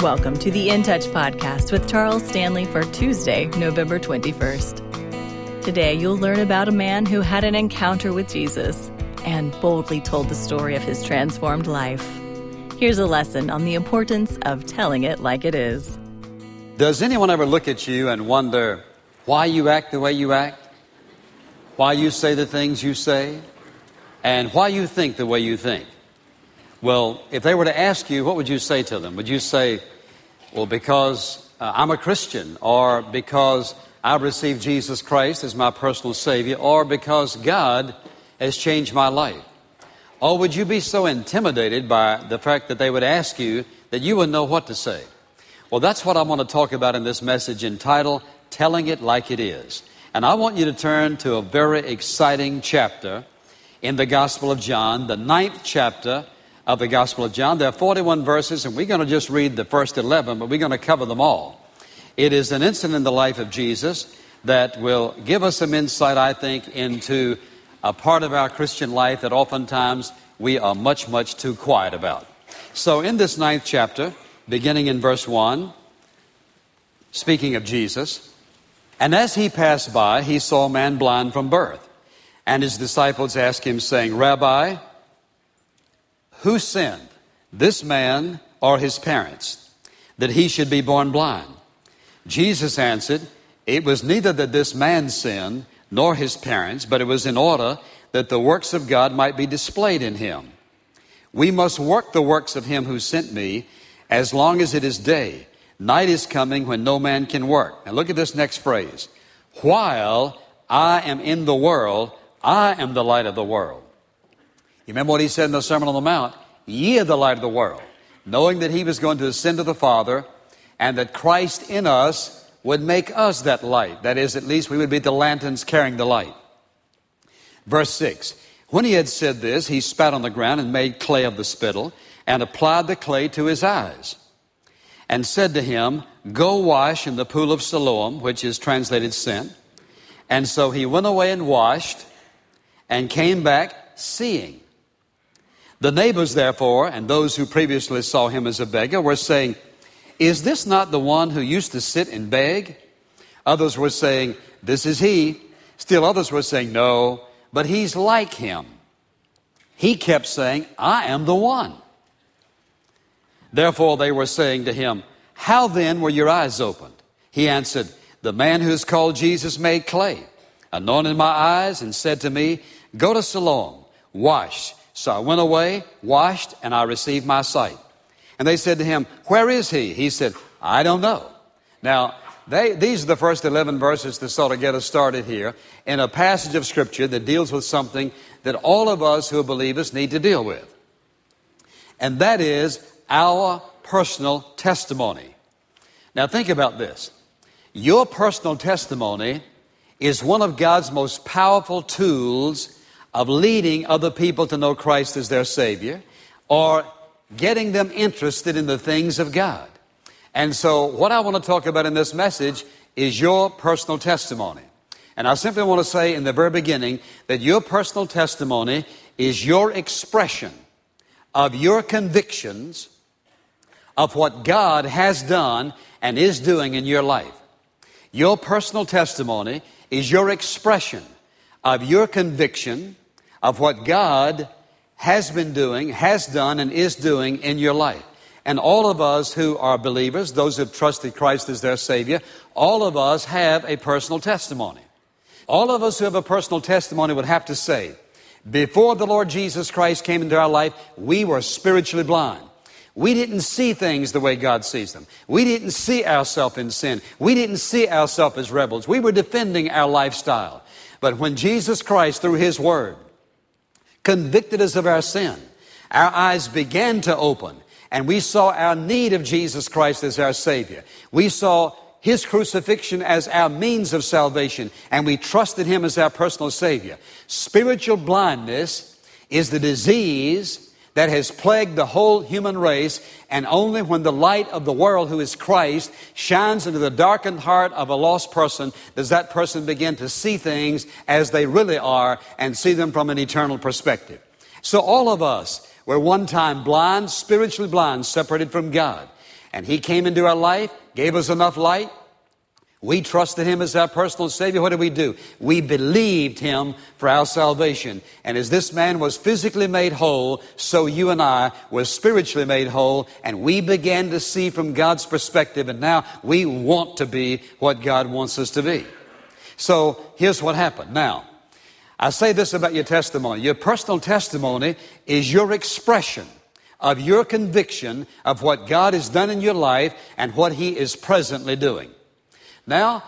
Welcome to the In Touch podcast with Charles Stanley for Tuesday, November 21st. Today, you'll learn about a man who had an encounter with Jesus and boldly told the story of his transformed life. Here's a lesson on the importance of telling it like it is. Does anyone ever look at you and wonder why you act the way you act? Why you say the things you say? And why you think the way you think? Well, if they were to ask you, what would you say to them? Would you say, well, because uh, I'm a Christian, or because I received Jesus Christ as my personal Savior, or because God has changed my life? Or would you be so intimidated by the fact that they would ask you that you wouldn't know what to say? Well, that's what I want to talk about in this message entitled Telling It Like It Is. And I want you to turn to a very exciting chapter in the Gospel of John, the ninth chapter of the Gospel of John. There are 41 verses, and we're going to just read the first 11, but we're going to cover them all. It is an incident in the life of Jesus that will give us some insight, I think, into a part of our Christian life that oftentimes we are much, much too quiet about. So, in this ninth chapter, beginning in verse 1, speaking of Jesus, and as he passed by, he saw a man blind from birth. And his disciples asked him, saying, Rabbi, who sinned, this man or his parents, that he should be born blind? Jesus answered, It was neither that this man sinned nor his parents, but it was in order that the works of God might be displayed in him. We must work the works of him who sent me as long as it is day. Night is coming when no man can work. Now look at this next phrase. While I am in the world, I am the light of the world. You remember what he said in the Sermon on the Mount? Ye are the light of the world, knowing that he was going to ascend to the Father and that Christ in us would make us that light. That is, at least we would be the lanterns carrying the light. Verse 6 When he had said this, he spat on the ground and made clay of the spittle and applied the clay to his eyes and said to him, Go wash in the pool of Siloam, which is translated sent. And so he went away and washed and came back seeing. The neighbors, therefore, and those who previously saw him as a beggar were saying, Is this not the one who used to sit and beg? Others were saying, This is he. Still others were saying, No, but he's like him. He kept saying, I am the one. Therefore they were saying to him, How then were your eyes opened? He answered, The man who is called Jesus made clay, anointed my eyes, and said to me, Go to Siloam, wash. So I went away, washed, and I received my sight. And they said to him, Where is he? He said, I don't know. Now, they, these are the first 11 verses to sort of get us started here in a passage of Scripture that deals with something that all of us who are believers need to deal with. And that is our personal testimony. Now, think about this. Your personal testimony is one of God's most powerful tools of leading other people to know Christ as their Savior or getting them interested in the things of God. And so, what I want to talk about in this message is your personal testimony. And I simply want to say in the very beginning that your personal testimony is your expression of your convictions of what God has done and is doing in your life. Your personal testimony is your expression of your conviction of what God has been doing, has done, and is doing in your life. And all of us who are believers, those who have trusted Christ as their Savior, all of us have a personal testimony. All of us who have a personal testimony would have to say, before the Lord Jesus Christ came into our life, we were spiritually blind. We didn't see things the way God sees them. We didn't see ourselves in sin. We didn't see ourselves as rebels. We were defending our lifestyle. But when Jesus Christ, through His Word, convicted us of our sin. Our eyes began to open and we saw our need of Jesus Christ as our Savior. We saw His crucifixion as our means of salvation and we trusted Him as our personal Savior. Spiritual blindness is the disease that has plagued the whole human race, and only when the light of the world, who is Christ, shines into the darkened heart of a lost person does that person begin to see things as they really are and see them from an eternal perspective. So all of us were one time blind, spiritually blind, separated from God. and He came into our life, gave us enough light. We trusted Him as our personal Savior. What did we do? We believed Him for our salvation. And as this man was physically made whole, so you and I were spiritually made whole, and we began to see from God's perspective, and now we want to be what God wants us to be. So here's what happened. Now, I say this about your testimony. Your personal testimony is your expression of your conviction of what God has done in your life and what He is presently doing. Now,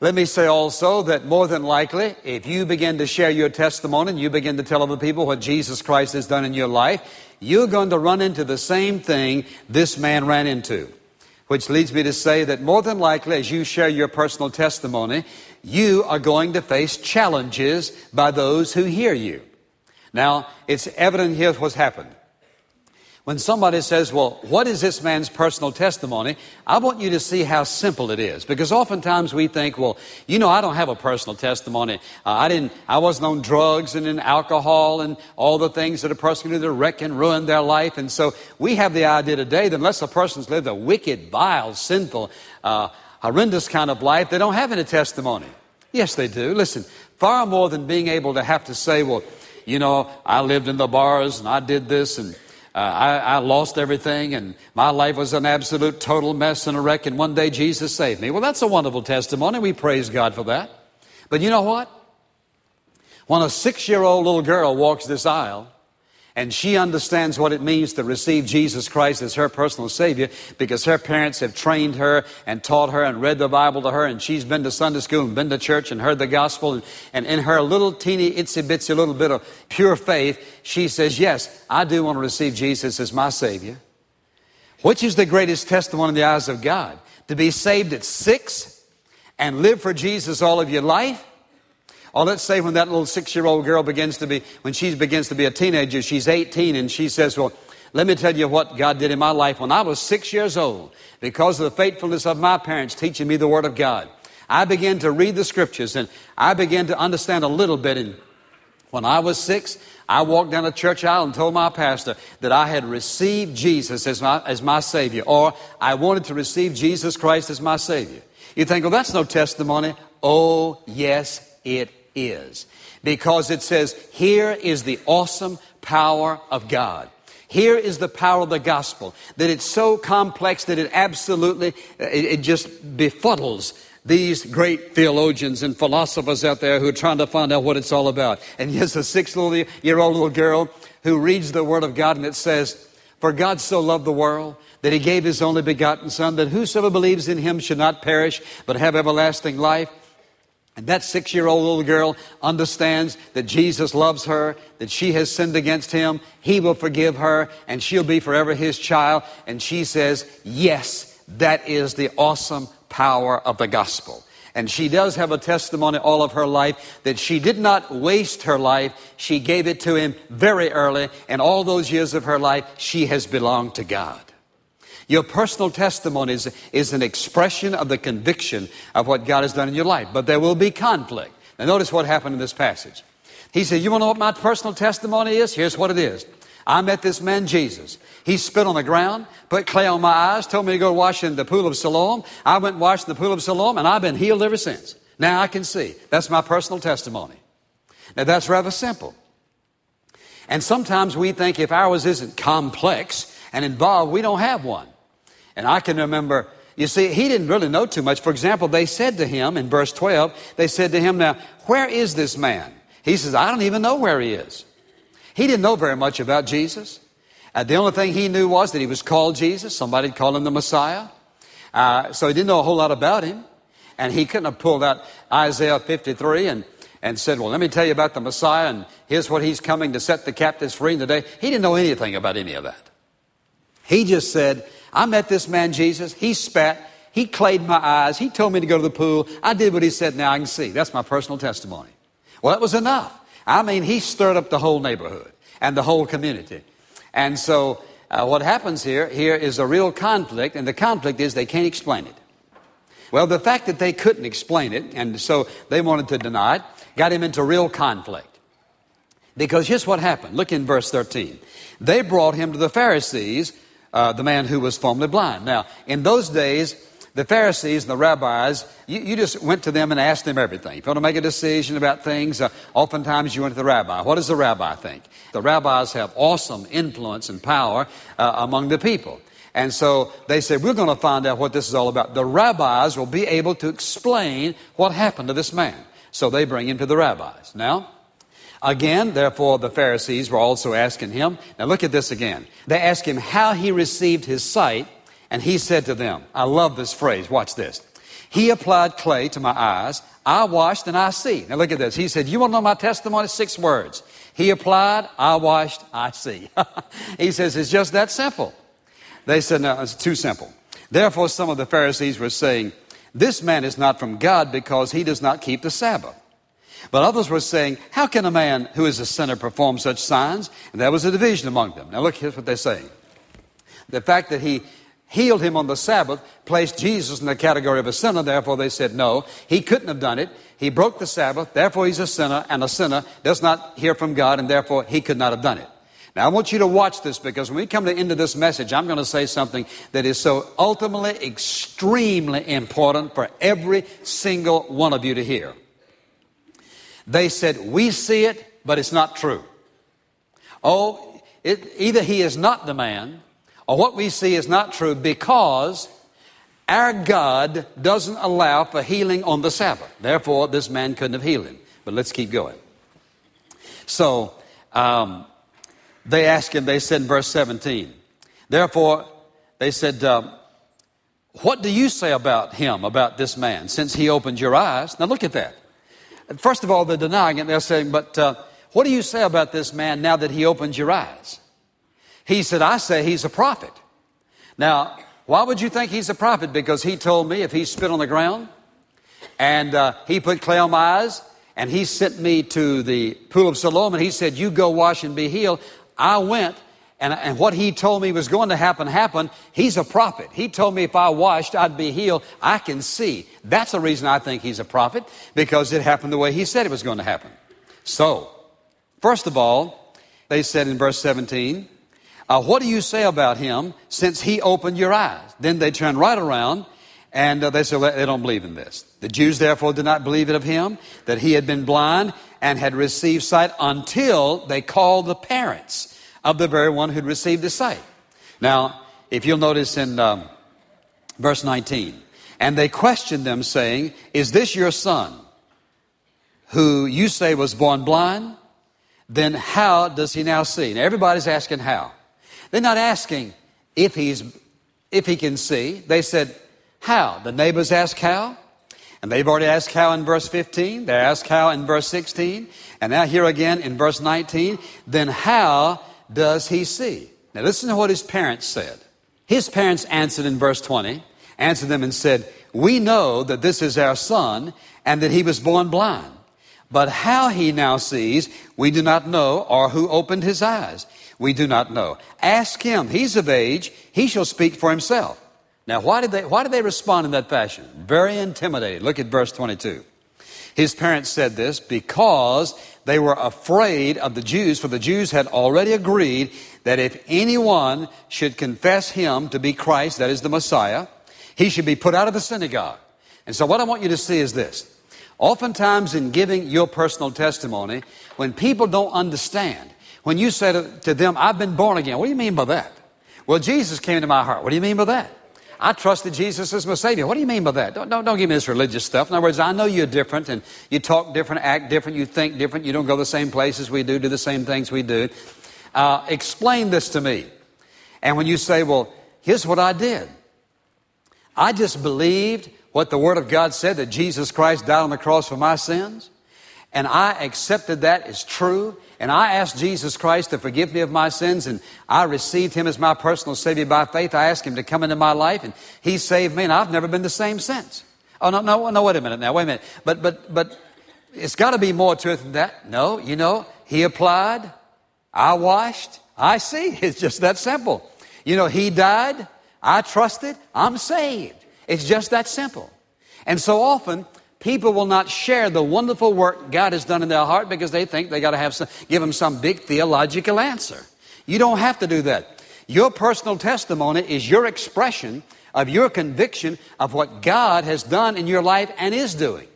let me say also that more than likely, if you begin to share your testimony and you begin to tell other people what Jesus Christ has done in your life, you're going to run into the same thing this man ran into. Which leads me to say that more than likely, as you share your personal testimony, you are going to face challenges by those who hear you. Now, it's evident here what's happened. When somebody says, Well, what is this man's personal testimony? I want you to see how simple it is. Because oftentimes we think, Well, you know, I don't have a personal testimony. Uh, I didn't, I wasn't on drugs and in alcohol and all the things that a person can do to wreck and ruin their life. And so we have the idea today that unless a person's lived a wicked, vile, sinful, uh, horrendous kind of life, they don't have any testimony. Yes, they do. Listen, far more than being able to have to say, Well, you know, I lived in the bars and I did this and uh, I, I, lost everything and my life was an absolute total mess and a wreck, and one day Jesus saved me. Well, that's a wonderful testimony. We praise God for that. But you know what? When a six year old little girl walks this aisle, and she understands what it means to receive Jesus Christ as her personal Savior because her parents have trained her and taught her and read the Bible to her, and she's been to Sunday school and been to church and heard the gospel. And, and in her little teeny itsy bitsy little bit of pure faith, she says, Yes, I do want to receive Jesus as my Savior. Which is the greatest testimony in the eyes of God? To be saved at six and live for Jesus all of your life? Or let's say when that little six year old girl begins to be, when she begins to be a teenager, she's 18 and she says, Well, let me tell you what God did in my life when I was six years old. Because of the faithfulness of my parents teaching me the Word of God, I began to read the Scriptures and I began to understand a little bit. And when I was six, I walked down a church aisle and told my pastor that I had received Jesus as my, as my Savior, or I wanted to receive Jesus Christ as my Savior. You think, well, that's no testimony. Oh, yes, it is. Because it says, here is the awesome power of God. Here is the power of the gospel, that it's so complex that it absolutely, it, just befuddles these great theologians and philosophers out there who are trying to find out what it's all about. And here's a six year old little girl who reads the Word of God and it says, For God so loved the world that He gave His only begotten Son, that whosoever believes in Him should not perish, but have everlasting life. And that six year old little girl understands that Jesus loves her, that she has sinned against him, he will forgive her, and she'll be forever his child. And she says, Yes, that is the awesome power of the gospel. And she does have a testimony all of her life that she did not waste her life. She gave it to him very early, and all those years of her life, she has belonged to God. Your personal testimony is, is an expression of the conviction of what God has done in your life. But there will be conflict. Now, notice what happened in this passage. He said, You want to know what my personal testimony is? Here's what it is. I met this man, Jesus. He spit on the ground, put clay on my eyes, told me to go wash in the pool of Siloam. I went and washed in the pool of Siloam, and I've been healed ever since. Now I can see. That's my personal testimony. Now, that's rather simple. And sometimes we think if ours isn't complex and involved, we don't have one. And I can remember, you see, he didn't really know too much. For example, they said to him in verse 12, they said to him, Now, where is this man? He says, I don't even know where he is. He didn't know very much about Jesus. Uh, the only thing he knew was that he was called Jesus. Somebody called him the Messiah. Uh, so he didn't know a whole lot about him. And he couldn't have pulled out Isaiah 53 and, and said, Well, let me tell you about the Messiah, and here's what he's coming to set the captives free in today. He didn't know anything about any of that. He just said, I met this man, Jesus. He spat. He clayed my eyes. He told me to go to the pool. I did what he said. Now I can see. That's my personal testimony. Well, that was enough. I mean, he stirred up the whole neighborhood and the whole community. And so, uh, what happens here, here is a real conflict, and the conflict is they can't explain it. Well, the fact that they couldn't explain it, and so they wanted to deny it, got him into real conflict. Because here's what happened. Look in verse 13. They brought him to the Pharisees uh, the man who was formerly blind. Now, in those days, the Pharisees and the rabbis, you, you, just went to them and asked them everything. If you want to make a decision about things, uh, oftentimes you went to the rabbi. What does the rabbi think? The rabbis have awesome influence and power uh, among the people. And so they said, We're going to find out what this is all about. The rabbis will be able to explain what happened to this man. So they bring him to the rabbis. Now, again, therefore, the Pharisees were also asking him. Now look at this again. They asked him how he received his sight and he said to them, I love this phrase. Watch this. He applied clay to my eyes. I washed and I see. Now look at this. He said, You want to know my testimony? Six words. He applied, I washed, I see. he says, It's just that simple. They said, No, it's too simple. Therefore, some of the Pharisees were saying, This man is not from God because he does not keep the Sabbath. But others were saying, How can a man who is a sinner perform such signs? And there was a division among them. Now look, here's what they're saying. The fact that he healed him on the Sabbath, placed Jesus in the category of a sinner. Therefore, they said, no, he couldn't have done it. He broke the Sabbath. Therefore, he's a sinner, and a sinner does not hear from God, and therefore, he could not have done it. Now, I want you to watch this because when we come to the end of this message, I'm going to say something that is so ultimately extremely important for every single one of you to hear. They said, We see it, but it's not true. Oh, it, either he is not the man, or what we see is not true because our God doesn't allow for healing on the Sabbath. Therefore, this man couldn't have healed him. But let's keep going. So, um, they asked him, they said in verse 17, therefore, they said, uh, What do you say about him, about this man, since he opened your eyes? Now look at that. First of all, they're denying it. They're saying, But uh, what do you say about this man now that he opened your eyes? He said, I say he's a prophet. Now, why would you think he's a prophet? Because he told me if he spit on the ground and uh, he put clay on my eyes and he sent me to the pool of Siloam and he said, You go wash and be healed. I went and, and what he told me was going to happen happened. He's a prophet. He told me if I washed, I'd be healed. I can see. That's the reason I think he's a prophet because it happened the way he said it was going to happen. So, first of all, they said in verse 17, uh, What do you say about him since he opened your eyes? Then they turned right around and uh, they said they don't believe in this. The Jews therefore did not believe it of him that he had been blind and had received sight until they called the parents of the very one who'd received the sight. Now, if you'll notice in um, verse 19, and they questioned them, saying, Is this your son, who you say was born blind? Then how does he now see? Now, everybody's asking how. They're not asking if he's if he can see. They said, how? The neighbors ask how. And they've already asked how in verse 15. They asked how in verse 16. And now here again in verse 19. Then how does he see? Now listen to what his parents said. His parents answered in verse 20, answered them and said, We know that this is our son and that he was born blind. But how he now sees, we do not know, or who opened his eyes we do not know. Ask him. He's of age. He shall speak for himself. Now, why did they, why did they respond in that fashion? Very intimidated. Look at verse 22. His parents said this because they were afraid of the Jews, for the Jews had already agreed that if anyone should confess him to be Christ, that is the Messiah, he should be put out of the synagogue. And so, what I want you to see is this. Oftentimes, in giving your personal testimony, when people don't understand, when you say to, to them, I've been born again, what do you mean by that? Well, Jesus came into my heart. What do you mean by that? I trusted Jesus as my Savior. What do you mean by that? Don't, don't, don't give me this religious stuff. In other words, I know you're different and you talk different, act different, you think different, you don't go the same places we do, do the same things we do. Uh, explain this to me. And when you say, well, here's what I did. I just believed what the Word of God said that Jesus Christ died on the cross for my sins. And I accepted that as true and I asked Jesus Christ to forgive me of my sins, and I received Him as my personal Savior by faith. I asked Him to come into my life, and He saved me, and I've never been the same since. Oh, no, no, no, wait a minute now, wait a minute. But, but, but it's got to be more to it than that. No, you know, He applied, I washed, I see. It's just that simple. You know, He died, I trusted, I'm saved. It's just that simple. And so often, people will not share the wonderful work God has done in their heart because they think they got to have some, give them some big theological answer. You don't have to do that. Your personal testimony is your expression of your conviction of what God has done in your life and is doing.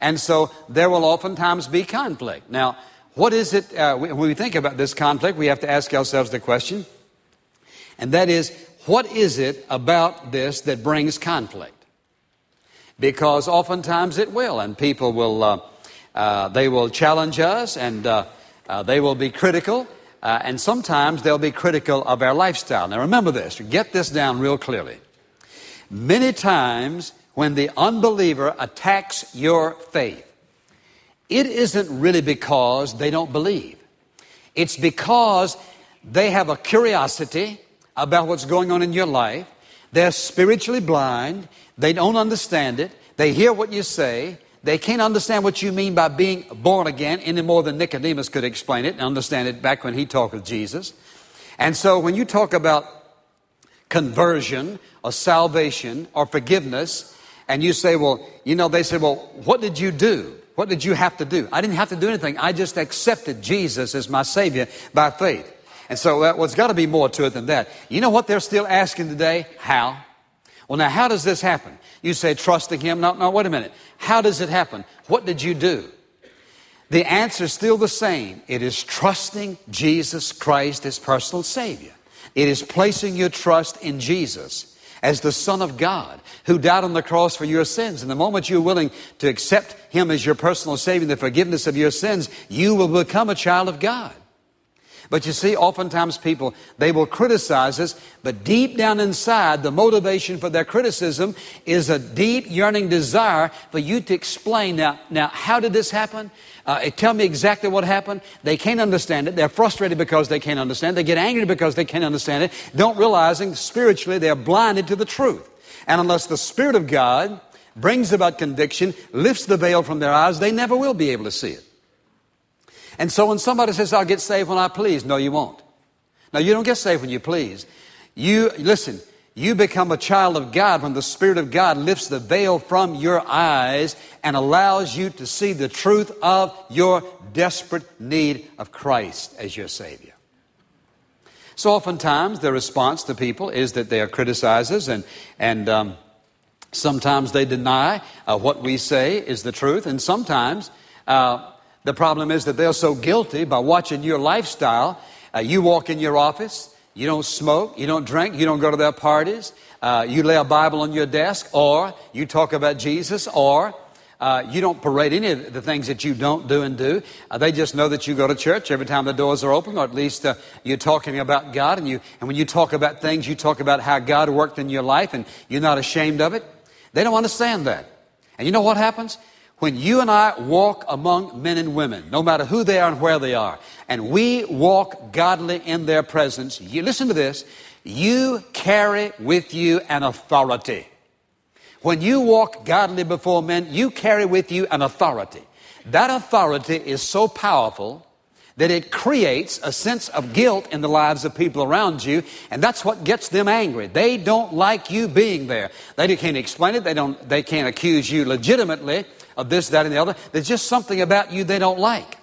And so there will oftentimes be conflict. Now, what is it, uh, when we think about this conflict, we have to ask ourselves the question, and that is, what is it about this that brings conflict? Because oftentimes it will, and people will, uh, uh, they will challenge us, and uh, uh, they will be critical, uh, and sometimes they'll be critical of our lifestyle. Now remember this, get this down real clearly. Many times when the unbeliever attacks your faith, it isn't really because they don't believe. It's because they have a curiosity about what's going on in your life. They're spiritually blind. They don't understand it. They hear what you say. They can't understand what you mean by being born again any more than Nicodemus could explain it and understand it back when he talked with Jesus. And so when you talk about conversion or salvation or forgiveness, and you say, well, you know, they say, well, what did you do? What did you have to do? I didn't have to do anything. I just accepted Jesus as my Savior by faith. And so, well, it's got to be more to it than that. You know what they're still asking today? How? Well, now, how does this happen? You say trusting Him. No, no, wait a minute. How does it happen? What did you do? The answer is still the same. It is trusting Jesus Christ as personal Savior. It is placing your trust in Jesus as the Son of God who died on the cross for your sins. And the moment you're willing to accept Him as your personal Savior, the forgiveness of your sins, you will become a child of God. But you see, oftentimes people, they will criticize us, but deep down inside, the motivation for their criticism is a deep yearning desire for you to explain now, now how did this happen? Uh, tell me exactly what happened. They can't understand it. They're frustrated because they can't understand it. They get angry because they can't understand it, don't realizing spiritually they're blinded to the truth. And unless the Spirit of God brings about conviction, lifts the veil from their eyes, they never will be able to see it. And so when somebody says, I'll get saved when I please, no, you won't. Now, you don't get saved when you please. You, listen, you become a child of God when the Spirit of God lifts the veil from your eyes and allows you to see the truth of your desperate need of Christ as your Savior. So oftentimes the response to people is that they are criticizers and, and um, sometimes they deny uh, what we say is the truth and sometimes uh, the problem is that they're so guilty by watching your lifestyle. Uh, you walk in your office, you don't smoke, you don't drink, you don't go to their parties, uh, you lay a Bible on your desk, or you talk about Jesus, or uh, you don't parade any of the things that you don't do and do. Uh, they just know that you go to church every time the doors are open, or at least uh, you're talking about God. And, you, and when you talk about things, you talk about how God worked in your life, and you're not ashamed of it. They don't understand that. And you know what happens? When you and I walk among men and women, no matter who they are and where they are, and we walk godly in their presence, you listen to this, you carry with you an authority. When you walk godly before men, you carry with you an authority. That authority is so powerful that it creates a sense of guilt in the lives of people around you, and that's what gets them angry. They don't like you being there. They can't explain it. They don't. They can't accuse you legitimately of this, that, and the other. There's just something about you they don't like.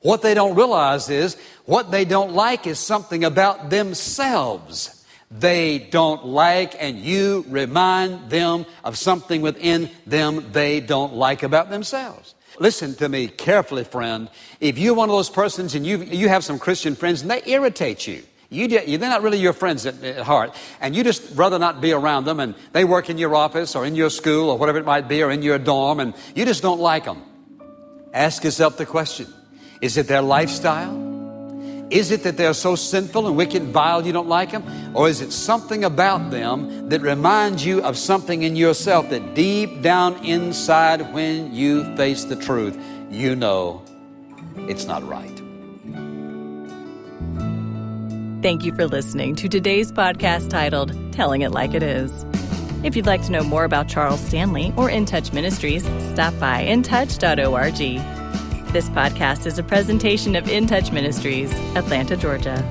What they don't realize is what they don't like is something about themselves they don't like, and you remind them of something within them they don't like about themselves. Listen to me carefully, friend. If you're one of those persons and you, you have some Christian friends and they irritate you, you, they're not really your friends at, at, heart, and you just rather not be around them, and they work in your office or in your school or whatever it might be, or in your dorm, and you just don't like them. Ask yourself the question Is it their lifestyle? Is it that they're so sinful and wicked and vile you don't like them? Or is it something about them that reminds you of something in yourself that deep down inside, when you face the truth, you know it's not right? Thank you for listening to today's podcast titled Telling It Like It Is. If you'd like to know more about Charles Stanley or In Touch Ministries, stop by intouch.org. This podcast is a presentation of In Touch Ministries, Atlanta, Georgia.